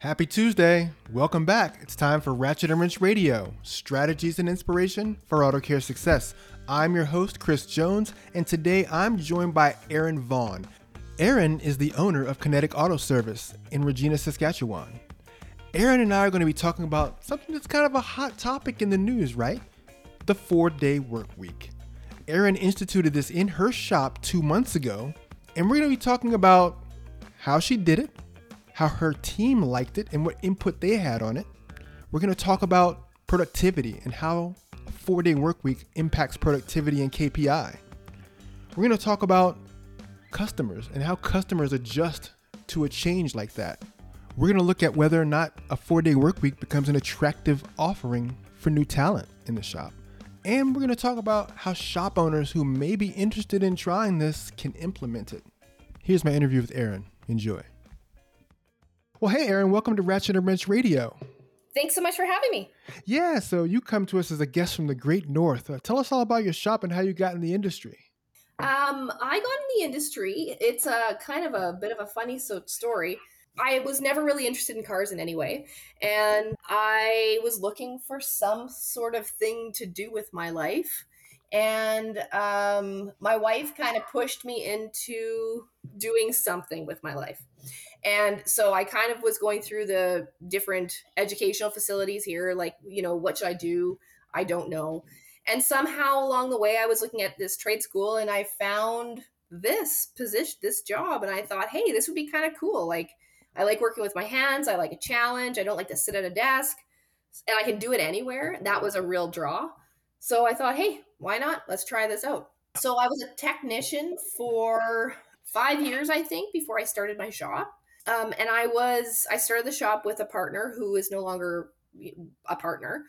Happy Tuesday. Welcome back. It's time for Ratchet and Wrench Radio, strategies and inspiration for auto care success. I'm your host, Chris Jones, and today I'm joined by Erin Vaughan. Erin is the owner of Kinetic Auto Service in Regina, Saskatchewan. Erin and I are going to be talking about something that's kind of a hot topic in the news, right? The four day work week. Erin instituted this in her shop two months ago, and we're going to be talking about how she did it, how her team liked it, and what input they had on it. We're going to talk about productivity and how a four day work week impacts productivity and KPI. We're going to talk about customers and how customers adjust to a change like that. We're going to look at whether or not a four day work week becomes an attractive offering for new talent in the shop. And we're going to talk about how shop owners who may be interested in trying this can implement it. Here's my interview with Erin. Enjoy. Well, hey, Erin, welcome to Ratchet and Wrench Radio. Thanks so much for having me. Yeah, so you come to us as a guest from the Great North. Uh, tell us all about your shop and how you got in the industry. Um, I got in the industry. It's a kind of a bit of a funny so- story. I was never really interested in cars in any way, and I was looking for some sort of thing to do with my life. And um, my wife kind of pushed me into doing something with my life. And so I kind of was going through the different educational facilities here, like, you know, what should I do? I don't know. And somehow along the way, I was looking at this trade school and I found this position, this job. And I thought, hey, this would be kind of cool. Like, I like working with my hands. I like a challenge. I don't like to sit at a desk and I can do it anywhere. That was a real draw. So I thought, hey, why not? Let's try this out. So I was a technician for five years, I think, before I started my shop. Um, and I was, I started the shop with a partner who is no longer a partner.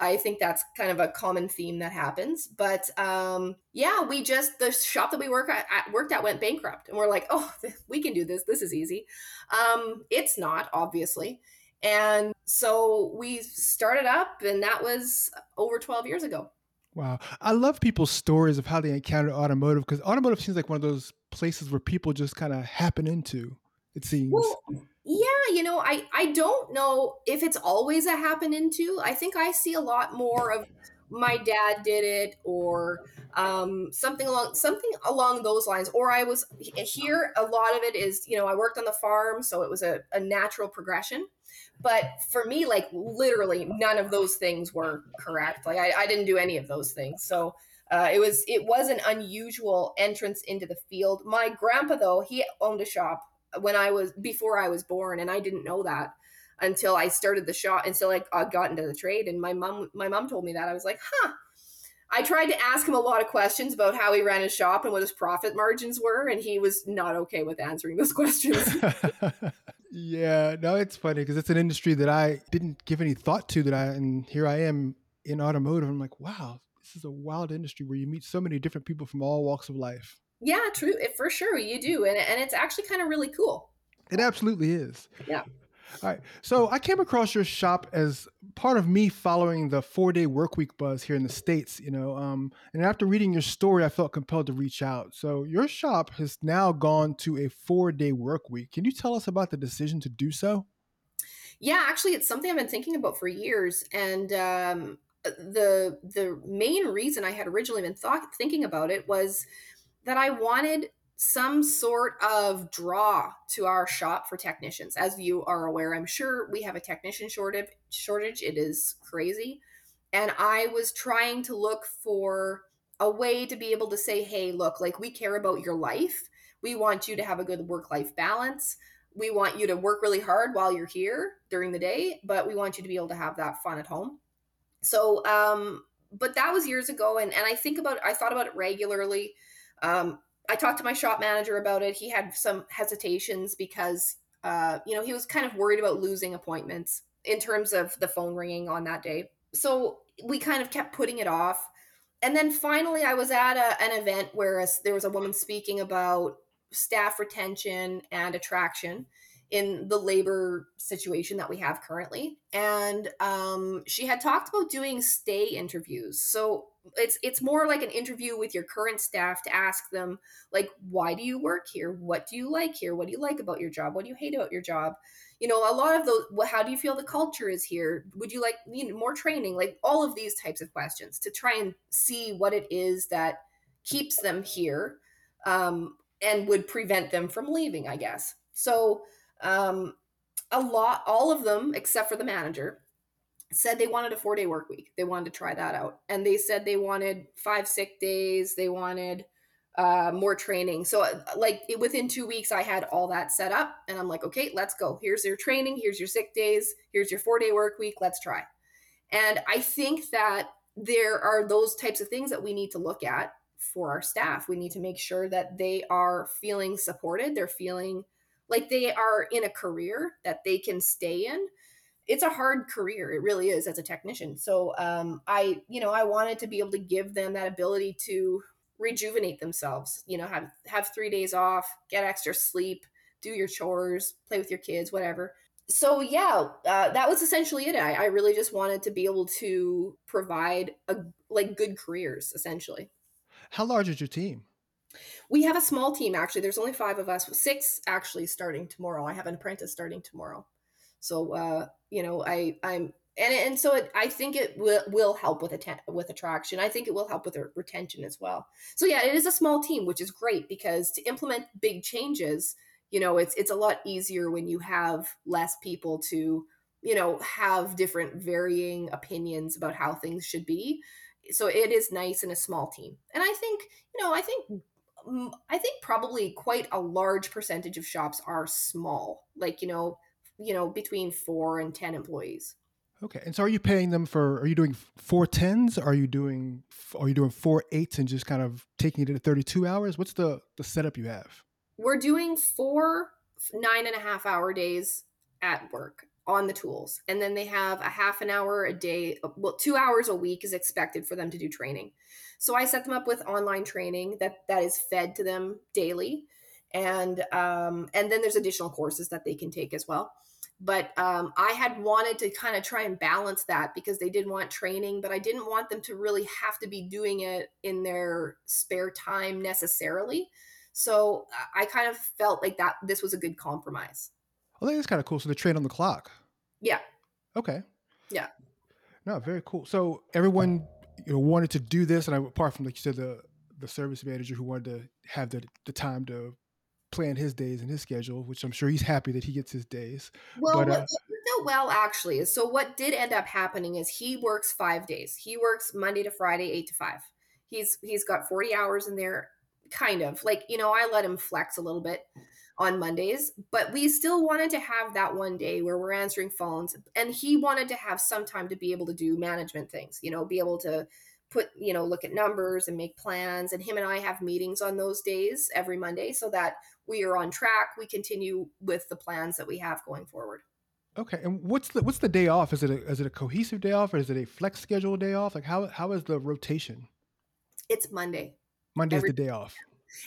I think that's kind of a common theme that happens. But um, yeah, we just the shop that we work at, at, worked at went bankrupt, and we're like, oh, we can do this. This is easy. Um, it's not obviously, and so we started up, and that was over twelve years ago. Wow, I love people's stories of how they encountered automotive because automotive seems like one of those places where people just kind of happen into. It seems. Well, yeah, you know, I I don't know if it's always a happen into. I think I see a lot more of my dad did it or um, something along something along those lines. Or i was here a lot of it is you know i worked on the farm so it was a, a natural progression. But for me like literally none of those things were correct. Like i, I didn't do any of those things. So uh, it was it was an unusual entrance into the field. My grandpa though he owned a shop when I was before I was born, and I didn't know that until I started the shop until I, got into the trade. And my mom, my mom told me that I was like, huh. I tried to ask him a lot of questions about how he ran his shop and what his profit margins were, and he was not okay with answering those questions. yeah, no, it's funny because it's an industry that I didn't give any thought to. That I and here I am in automotive. I'm like, wow, this is a wild industry where you meet so many different people from all walks of life. Yeah, true. For sure, you do, and and it's actually kind of really cool. It absolutely is. Yeah. All right. So I came across your shop as part of me following the four day work week buzz here in the States, you know. Um, and after reading your story, I felt compelled to reach out. So your shop has now gone to a four day work week. Can you tell us about the decision to do so? Yeah, actually, it's something I've been thinking about for years. And um, the the main reason I had originally been thought, thinking about it was that I wanted some sort of draw to our shop for technicians. As you are aware, I'm sure we have a technician shortage shortage. It is crazy. And I was trying to look for a way to be able to say, hey, look, like we care about your life. We want you to have a good work life balance. We want you to work really hard while you're here during the day, but we want you to be able to have that fun at home. So, um, but that was years ago. And, and I think about, I thought about it regularly um, I talked to my shop manager about it. He had some hesitations because, uh, you know, he was kind of worried about losing appointments in terms of the phone ringing on that day. So we kind of kept putting it off. And then finally, I was at a, an event where a, there was a woman speaking about staff retention and attraction in the labor situation that we have currently. And um, she had talked about doing stay interviews. So it's it's more like an interview with your current staff to ask them like why do you work here? What do you like here? What do you like about your job? What do you hate about your job? You know a lot of those how do you feel the culture is here? Would you like you know, more training? Like all of these types of questions to try and see what it is that keeps them here um, and would prevent them from leaving i guess. So um, a lot all of them except for the manager said they wanted a four day work week they wanted to try that out and they said they wanted five sick days they wanted uh, more training. So, uh, like within two weeks, I had all that set up, and I'm like, okay, let's go. Here's your training. Here's your sick days. Here's your four day work week. Let's try. And I think that there are those types of things that we need to look at for our staff. We need to make sure that they are feeling supported. They're feeling like they are in a career that they can stay in. It's a hard career. It really is as a technician. So um, I, you know, I wanted to be able to give them that ability to rejuvenate themselves you know have have three days off get extra sleep do your chores play with your kids whatever so yeah uh, that was essentially it I, I really just wanted to be able to provide a like good careers essentially how large is your team we have a small team actually there's only five of us six actually starting tomorrow i have an apprentice starting tomorrow so uh you know i i'm and and so it, I think it will will help with atten- with attraction. I think it will help with retention as well. So yeah, it is a small team, which is great because to implement big changes, you know, it's it's a lot easier when you have less people to you know have different varying opinions about how things should be. So it is nice in a small team, and I think you know I think I think probably quite a large percentage of shops are small, like you know you know between four and ten employees. Okay, and so are you paying them for? Are you doing four tens? Are you doing? Are you doing four eights and just kind of taking it to thirty two hours? What's the the setup you have? We're doing four nine and a half hour days at work on the tools, and then they have a half an hour a day. Well, two hours a week is expected for them to do training. So I set them up with online training that that is fed to them daily, and um, and then there's additional courses that they can take as well but um, i had wanted to kind of try and balance that because they did want training but i didn't want them to really have to be doing it in their spare time necessarily so i kind of felt like that this was a good compromise i think that's kind of cool so they train on the clock yeah okay yeah no very cool so everyone you know wanted to do this and I, apart from like you said the the service manager who wanted to have the, the time to plan his days and his schedule, which I'm sure he's happy that he gets his days. Well, but, uh, what well actually is so what did end up happening is he works five days. He works Monday to Friday, eight to five. He's he's got 40 hours in there, kind of like you know I let him flex a little bit on Mondays, but we still wanted to have that one day where we're answering phones, and he wanted to have some time to be able to do management things. You know, be able to put you know look at numbers and make plans and him and i have meetings on those days every monday so that we are on track we continue with the plans that we have going forward. Okay and what's the what's the day off? Is it a, is it a cohesive day off or is it a flex schedule day off? Like how how is the rotation? It's monday. Monday's every, the day off.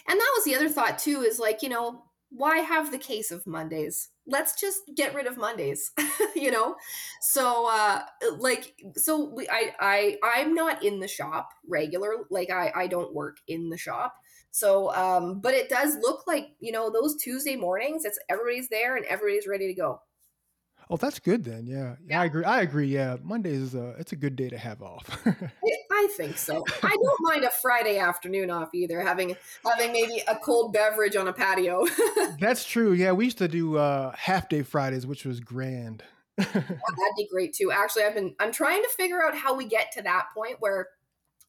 And that was the other thought too is like you know why have the case of mondays? Let's just get rid of mondays you know? So uh like so we i i i'm not in the shop regular like i i don't work in the shop. So um but it does look like you know those tuesday mornings it's everybody's there and everybody's ready to go Oh, that's good then. Yeah. yeah. I agree. I agree. Yeah. Mondays is a it's a good day to have off. I think so. I don't mind a Friday afternoon off either, having having maybe a cold beverage on a patio. that's true. Yeah, we used to do uh half day Fridays, which was grand. yeah, that'd be great too. Actually, I've been I'm trying to figure out how we get to that point where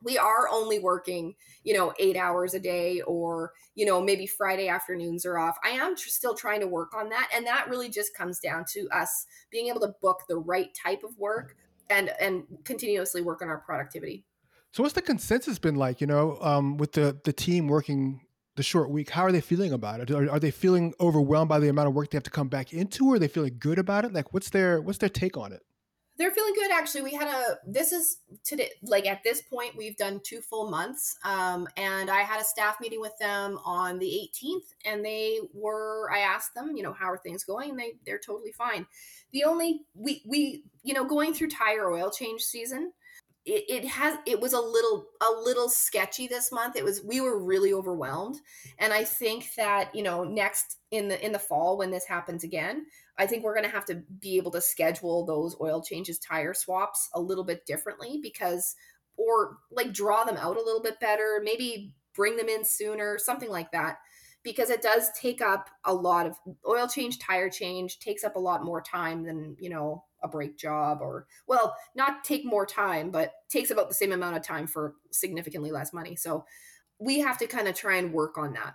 we are only working, you know, eight hours a day or, you know, maybe Friday afternoons are off. I am tr- still trying to work on that. And that really just comes down to us being able to book the right type of work and, and continuously work on our productivity. So what's the consensus been like, you know, um, with the, the team working the short week? How are they feeling about it? Are, are they feeling overwhelmed by the amount of work they have to come back into? Or are they feeling good about it? Like what's their, what's their take on it? They're feeling good actually. We had a this is today like at this point we've done two full months um, and i had a staff meeting with them on the 18th and they were i asked them you know how are things going? And they they're totally fine. The only we we you know going through tire oil change season it, it has it was a little a little sketchy this month. It was we were really overwhelmed and i think that you know next in the in the fall when this happens again I think we're going to have to be able to schedule those oil changes, tire swaps a little bit differently because, or like draw them out a little bit better, maybe bring them in sooner, something like that. Because it does take up a lot of oil change, tire change takes up a lot more time than, you know, a brake job or, well, not take more time, but takes about the same amount of time for significantly less money. So we have to kind of try and work on that.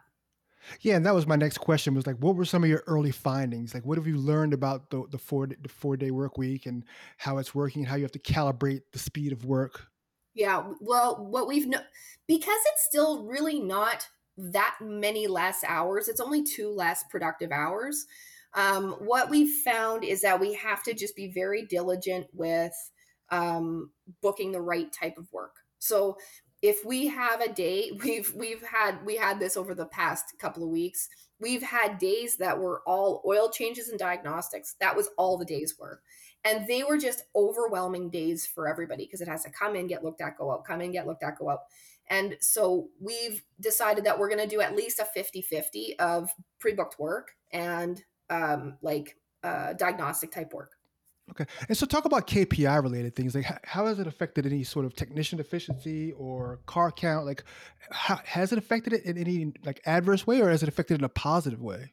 Yeah, and that was my next question. Was like, what were some of your early findings? Like, what have you learned about the the four the four day work week and how it's working? And how you have to calibrate the speed of work? Yeah, well, what we've no- because it's still really not that many less hours. It's only two less productive hours. Um, what we've found is that we have to just be very diligent with um, booking the right type of work. So if we have a day we've we've had we had this over the past couple of weeks. We've had days that were all oil changes and diagnostics. That was all the days were. And they were just overwhelming days for everybody because it has to come in get looked at go out come in get looked at go out. And so we've decided that we're going to do at least a 50-50 of pre-booked work and um, like uh, diagnostic type work Okay. And so talk about KPI related things. Like how, has it affected any sort of technician efficiency or car count? Like how, has it affected it in any like adverse way or has it affected it in a positive way?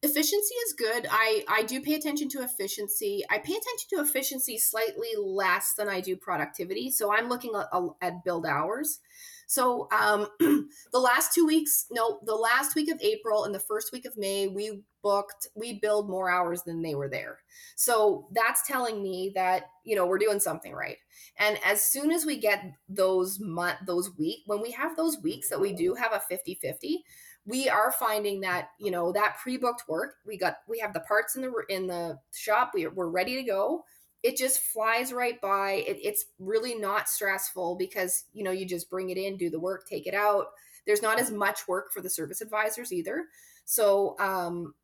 Efficiency is good. I I do pay attention to efficiency. I pay attention to efficiency slightly less than I do productivity. So I'm looking at, at billed hours. So um, the last two weeks, no, the last week of April and the first week of May, we booked, we billed more hours than they were there. So that's telling me that, you know, we're doing something right. And as soon as we get those month, those week, when we have those weeks that we do have a 50 50, we are finding that you know that pre-booked work we got we have the parts in the in the shop we, we're ready to go it just flies right by. It, it's really not stressful because you know you just bring it in, do the work, take it out. There's not as much work for the service advisors either. So um,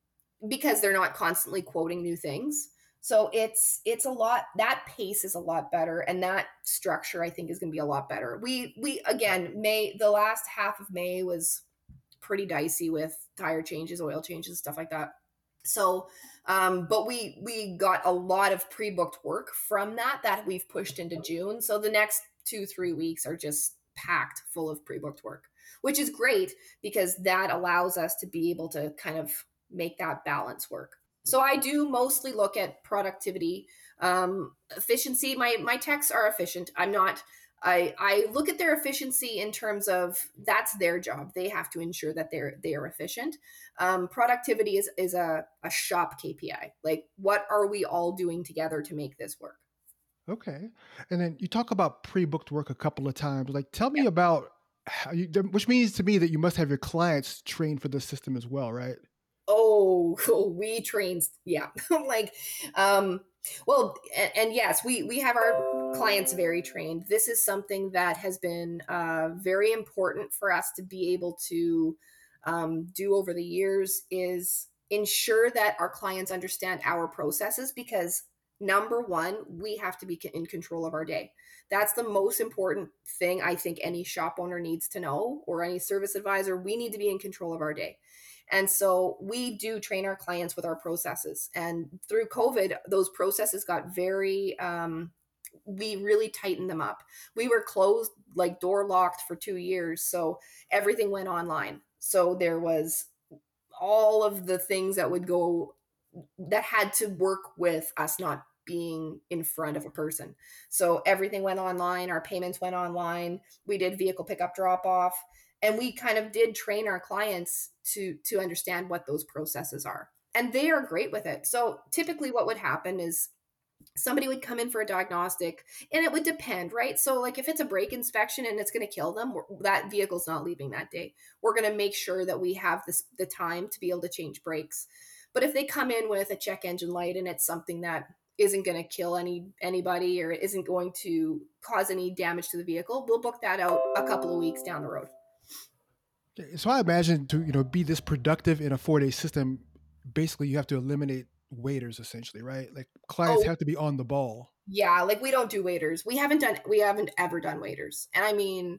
because they're not constantly quoting new things. So it's it's a lot that pace is a lot better and that structure I think is going to be a lot better. We we again May the last half of May was pretty dicey with tire changes, oil changes, stuff like that. So um, but we we got a lot of pre-booked work from that that we've pushed into June. So the next two three weeks are just packed full of pre-booked work, which is great because that allows us to be able to kind of make that balance work. So I do mostly look at productivity, um, efficiency. My my techs are efficient. I'm not I, I look at their efficiency in terms of that's their job. They have to ensure that they're they are efficient. Um, productivity is is a, a shop KPI. Like what are we all doing together to make this work? Okay, and then you talk about pre-booked work a couple of times. Like, tell me about how you, which means to me that you must have your clients trained for the system as well, right? Oh, we trained, yeah. like, um, well, and, and, yes, we we have our clients very trained. This is something that has been uh, very important for us to be able to um, do over the years. Is ensure that our clients understand our processes because number one, we have to be in control of our day. That's the most important thing I think any shop owner needs to know or any service advisor. We need to be in control of our day. And so we do train our clients with our processes. And through COVID, those processes got very, um, we really tightened them up. We were closed, like door locked for two years. So everything went online. So there was all of the things that would go, that had to work with us not being in front of a person. So everything went online, our payments went online, we did vehicle pickup drop off and we kind of did train our clients to to understand what those processes are and they are great with it so typically what would happen is somebody would come in for a diagnostic and it would depend right? So like if it's a brake inspection and it's going to kill them that vehicle's not leaving that day. We're going to make sure that we have this the time to be able to change brakes. But if they come in with a check engine light and it's something that isn't going to kill any anybody or isn't going to cause any damage to the vehicle we'll book that out a couple of weeks down the road. So I imagine to you know be this productive in a four day system, basically you have to eliminate waiters essentially, right? Like clients oh, have to be on the ball. Yeah, like we don't do waiters. We haven't done we haven't ever done waiters. And I mean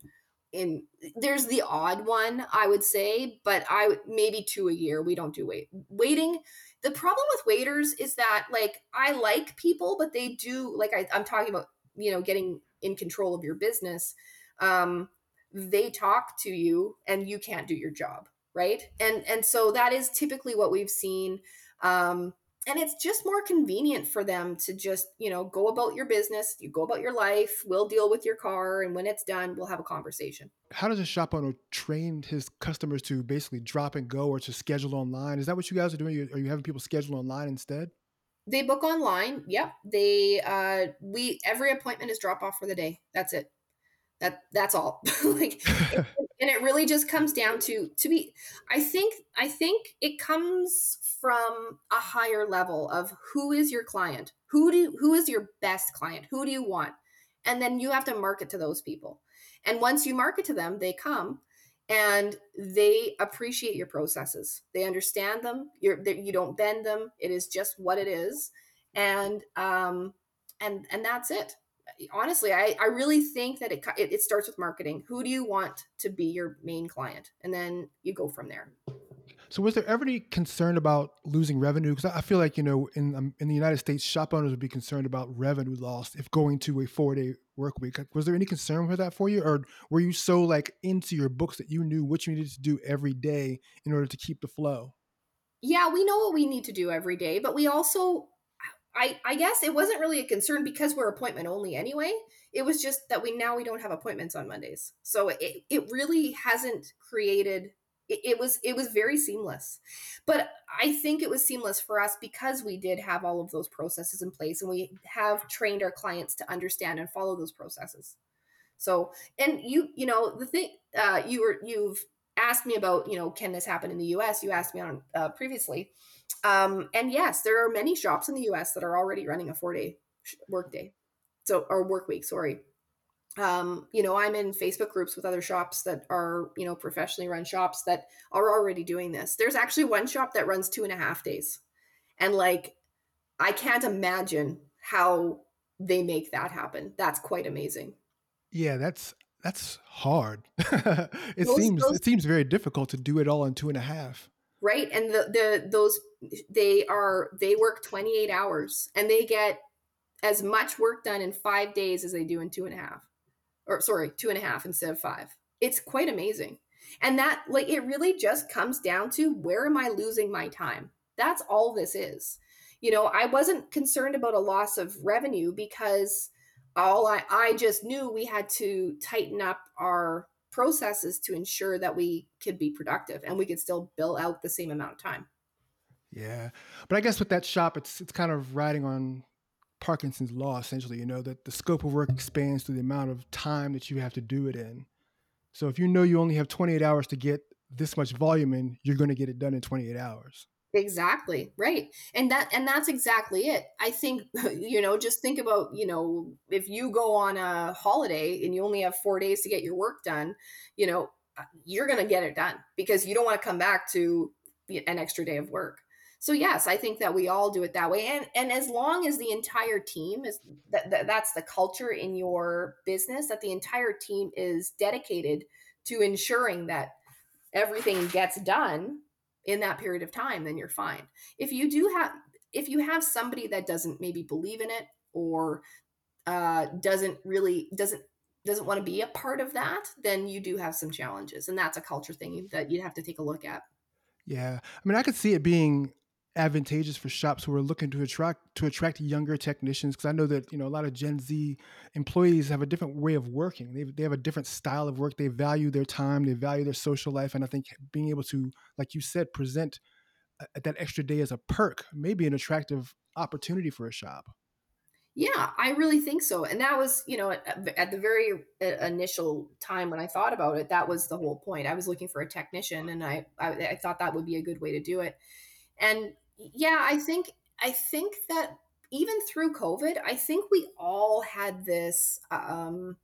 in there's the odd one I would say, but I maybe two a year we don't do wait. Waiting the problem with waiters is that like I like people, but they do like I, I'm talking about you know getting in control of your business. Um, they talk to you and you can't do your job, right? And and so that is typically what we've seen. Um, and it's just more convenient for them to just you know go about your business you go about your life we'll deal with your car and when it's done we'll have a conversation. How does a shop owner train his customers to basically drop and go or to schedule online? Is that what you guys are doing? Are you having people schedule online instead? They book online yep. They uh we every appointment is drop off for the day. That's it. That that's all. Like and it really just comes down to to be i think i think it comes from a higher level of who is your client? Who do who is your best client? Who do you want? And then you have to market to those people. And once you market to them they come and they appreciate your processes. They understand them. You're you don't bend them. It is just what it is. And um and and that's it honestly, I, I really think that it, it, it starts with marketing. Who do you want to be your main client? And then you go from there. So, was there ever any concern about losing revenue? Because I feel like you know, in um, in the United States, shop owners would be concerned about revenue loss if going to a four day work week. Was there any concern with that for you, or were you so like into your books that you knew what you needed to do every day in order to keep the flow? Yeah, we know what we need to do every day, but we also I, I guess it wasn't really a concern because we're appointment only anyway. It was just that we now we don't have appointments on Mondays. So it, it really hasn't created it, it was it was very seamless. But I think it was seamless for us because we did have all of those processes in place and we have trained our clients to understand and follow those processes. So and you you know the thing uh, you were you've asked me about you know can this happen in the U.S. You asked me on uh, previously um, and yes, there are many shops in the US that are already running a four day work day. So, or work week, sorry. Um, you know, I'm in Facebook groups with other shops that are, you know, professionally run shops that are already doing this. There's actually one shop that runs two and a half days. And like, I can't imagine how they make that happen. That's quite amazing. Yeah, that's that's hard. it those, seems those, it seems very difficult to do it all in two and a half right and the the those they are they work 28 hours and they get as much work done in five days as they do in two and a half or sorry two and a half instead of five. It's quite amazing. And that like it really just comes down to where am i losing my time? That's all this is. You know i wasn't concerned about a loss of revenue because all i i just knew we had to tighten up our processes to ensure that we could be productive and we could still bill out the same amount of time. Yeah. But I guess with that shop, it's it's kind of riding on Parkinson's law, essentially, you know, that the scope of work expands to the amount of time that you have to do it in. So if you know you only have 28 hours to get this much volume in, you're going to get it done in 28 hours. Exactly. Right. And that and that's exactly it. I think you know, just think about, you know, if you go on a holiday and you only have 4 days to get your work done, you know, uh, you're going to get it done because you don't want to come back to an extra day of work. So yes, I think that we all do it that way and and as long as the entire team is that, that that's the culture in your business that the entire team is dedicated to ensuring that everything gets done in that period of time, then you're fine. If you do have if you have somebody that doesn't maybe believe in it or uh, doesn't really doesn't doesn't want to be a part of that, then you do have some challenges, and that's a culture thing that you'd have to take a look at. Yeah, I mean, I could see it being advantageous for shops who are looking to attract to attract younger technicians because I know that you know a lot of Gen Z employees have a different way of working. They they have a different style of work. They value their time. They value their social life, and I think being able to, like you said, present that extra day as a perk may be an attractive opportunity for a shop. Yeah, I really think so. And that was, you know, at, at, the very uh, initial time when I thought about it, that was the whole point. I was looking for a technician and I, I, I thought that would be a good way to do it. And yeah, I think I think that even through COVID, I think we all had this. Um,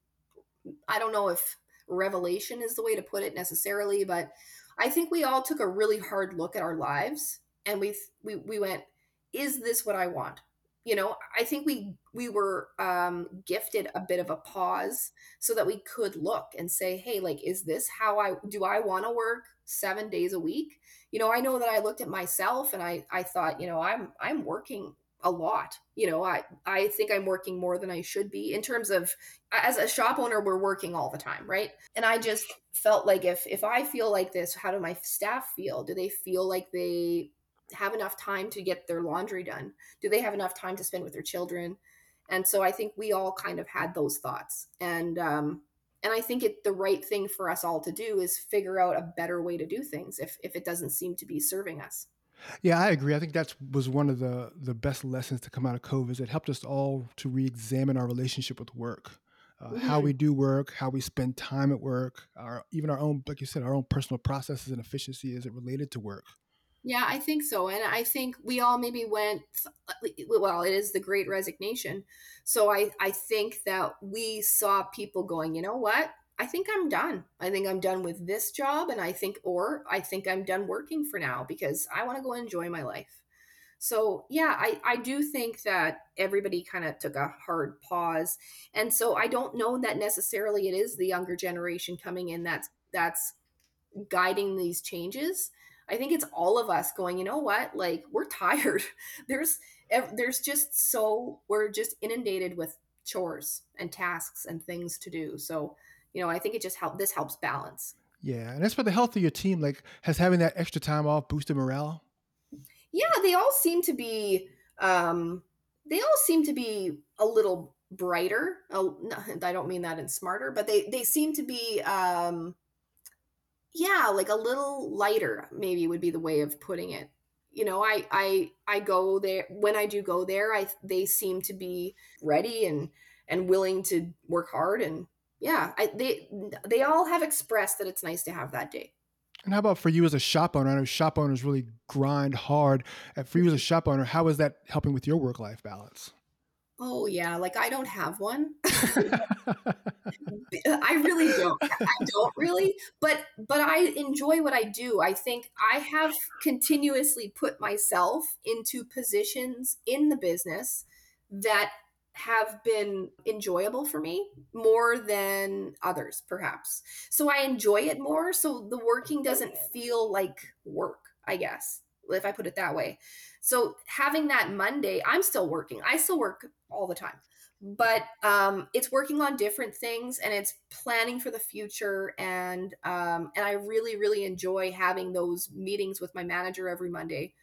I don't know if revelation is the way to put it necessarily, but I think we all took a really hard look at our lives and we we we went, is this what I want? You know i think we we were um, gifted a bit of a pause so that we could look and say hey like is this how i do i want to work seven days a week? You know i know that i looked at myself and i i thought you know i'm i'm working a lot. You know i i think i'm working more than i should be in terms of as a shop owner we're working all the time right? And i just felt like if if i feel like this how do my staff feel? Do they feel like they have enough time to get their laundry done? Do they have enough time to spend with their children? And so I think we all kind of had those thoughts. And um, and I think it the right thing for us all to do is figure out a better way to do things if if it doesn't seem to be serving us. Yeah, I agree. I think that was one of the the best lessons to come out of COVID. Is it helped us all to re-examine our relationship with work, uh, mm-hmm. how we do work, how we spend time at work, our even our own, like you said, our own personal processes and efficiency as it related to work. Yeah, I think so. And I think we all maybe went uh, well, it is the great resignation. So I I think that we saw people going, "You know what? I think I'm done. I think I'm done with this job and I think or I think I'm done working for now because I want to go enjoy my life." So, yeah, I I do think that everybody kind of took a hard pause. And so I don't know that necessarily it is the younger generation coming in that's that's guiding these changes I think it's all of us going, you know what? Like we're tired. there's there's just so we're just inundated with chores and tasks and things to do. So, you know, I think it just help this helps balance. Yeah, and as for the health of your team, like has having that extra time off boosted morale? Yeah, they all seem to be um they all seem to be a little brighter. Oh, no, I don't mean that in smarter, but they they seem to be um yeah like a little lighter maybe would be the way of putting it you know i i i go there when i do go there i they seem to be ready and and willing to work hard and yeah I, they they all have expressed that it's nice to have that day and how about for you as a shop owner? I know shop owners really grind hard. For you as a mm-hmm. shop owner, how is that helping with your work life balance? Oh yeah, like I don't have one. I really don't. I don't really, but but I enjoy what I do. I think I have continuously put myself into positions in the business that have been enjoyable for me more than others perhaps. So I enjoy it more so the working doesn't feel like work, I guess if I put it that way. So having that Monday, I'm still working. I still work all the time, but um, it's working on different things and it's planning for the future. And um, and I really really enjoy having those meetings with my manager every Monday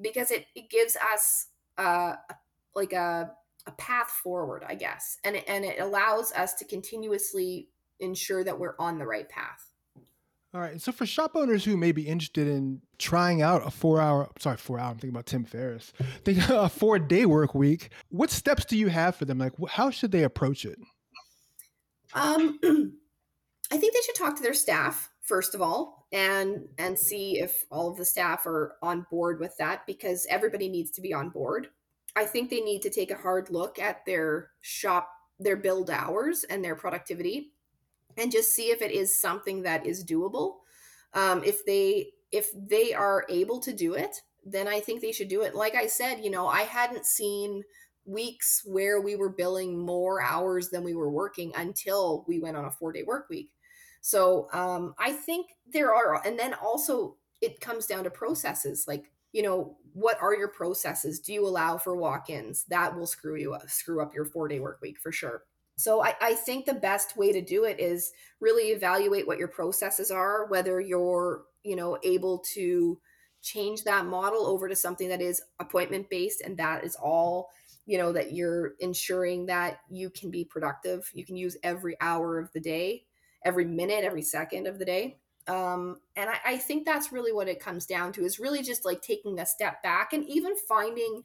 because it it gives us uh, like a a path forward, I guess, and it, and it allows us to continuously ensure that we're on the right path. All right. So for shop owners who may be interested in trying out a four hour, sorry, four hour, I'm thinking about Tim Ferriss, think a four day work week, what steps do you have for them? Like, how should they approach it? Um, I think they should talk to their staff first of all and and see if all of the staff are on board with that because everybody needs to be on board. I think they need to take a hard look at their shop, their billed hours and their productivity and just see if it is something that is doable. Um, if they if they are able to do it, then I think they should do it. Like I said, you know, I hadn't seen weeks where we were billing more hours than we were working until we went on a four day work week. So um, I think there are, and then also it comes down to processes like you know what are your processes do you allow for walk-ins that will screw you up screw up your four day work week for sure so I, I think the best way to do it is really evaluate what your processes are, whether you're, you know, able to change that model over to something that is appointment based and that is all you know that you're ensuring that you can be productive. You can use every hour of the day every minute every second of the day. Um, and I, I think that's really what it comes down to is really just like taking a step back and even finding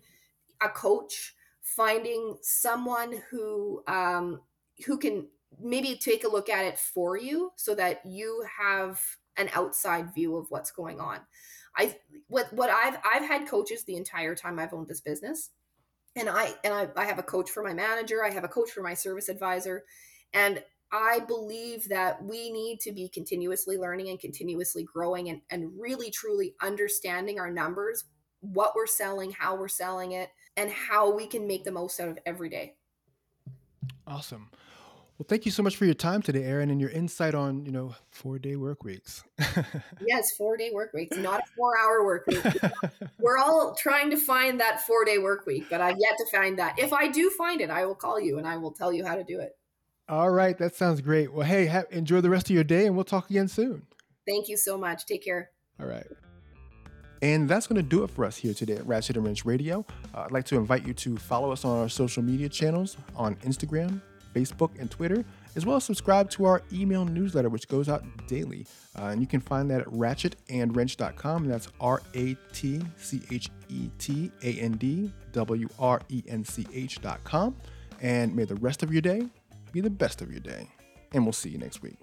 a coach finding someone who um, who can maybe take a look at it for you so that you have an outside view of what's going on. I what what I've I've had coaches the entire time I've owned this business. And I and I, I have a coach for my manager, I have a coach for my service advisor. And I believe that we need to be continuously learning and continuously growing and, and really truly understanding our numbers, what we're selling, how we're selling it, and how we can make the most out of every day. Awesome. Well, thank you so much for your time today, Erin, and your insight on, you know, four day work weeks. yes, four day work weeks, not a four hour work week. We're all trying to find that four day work week, but I've yet to find that. If I do find it, I will call you and I will tell you how to do it. All right. That sounds great. Well, hey, ha- enjoy the rest of your day and we'll talk again soon. Thank you so much. Take care. All right. And that's going to do it for us here today at Ratchet and Wrench Radio. Uh, I'd like to invite you to follow us on our social media channels on Instagram, Facebook, and Twitter, as well as subscribe to our email newsletter, which goes out daily. Uh, and you can find that at ratchetandwrench.com. And that's R A T C H E T A N D W R E N C H.com. And may the rest of your day be the best of your day. And we'll see you next week.